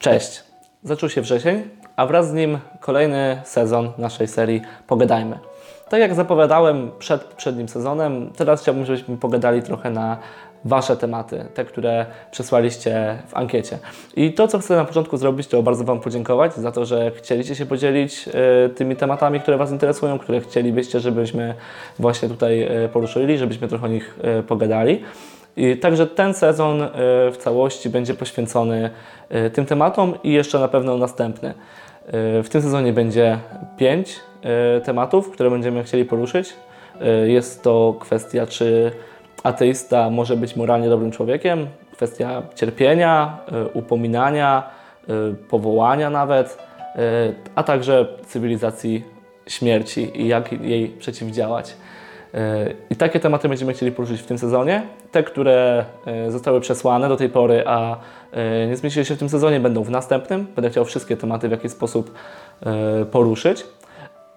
Cześć! Zaczął się wrzesień, a wraz z nim kolejny sezon naszej serii Pogadajmy. Tak jak zapowiadałem przed przednim sezonem, teraz chciałbym, żebyśmy pogadali trochę na Wasze tematy, te, które przesłaliście w ankiecie. I to, co chcę na początku zrobić, to bardzo Wam podziękować za to, że chcieliście się podzielić e, tymi tematami, które Was interesują, które chcielibyście, żebyśmy właśnie tutaj e, poruszyli, żebyśmy trochę o nich e, pogadali. I także ten sezon e, w całości będzie poświęcony e, tym tematom i jeszcze na pewno następny. E, W tym sezonie będzie pięć tematów, które będziemy chcieli poruszyć. Jest to kwestia, czy ateista może być moralnie dobrym człowiekiem, kwestia cierpienia, upominania, powołania nawet, a także cywilizacji śmierci i jak jej przeciwdziałać. E, I takie tematy będziemy chcieli poruszyć w tym sezonie. Te, które e, zostały przesłane do tej pory, a e, nie zmieściły się w tym sezonie, będą w następnym. Będę chciał wszystkie tematy w jakiś sposób poruszyć.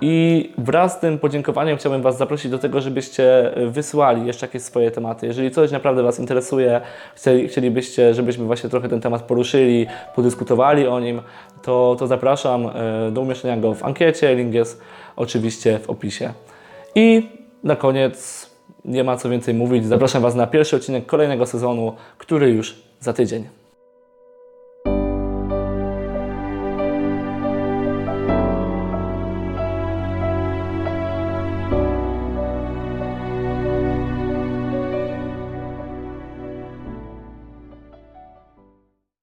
I wraz z tym podziękowaniem chciałbym Was zaprosić do tego, żebyście wysłali jeszcze jakieś swoje tematy. Jeżeli coś naprawdę Was interesuje, chcieli, chcielibyście, żebyśmy właśnie trochę ten temat poruszyli, podyskutowali o nim, to, to zapraszam do umieszczenia go w ankiecie. Link jest oczywiście w opisie. I na koniec, nie ma co więcej mówić, zapraszam Was na pierwszy odcinek kolejnego sezonu, który już za tydzień.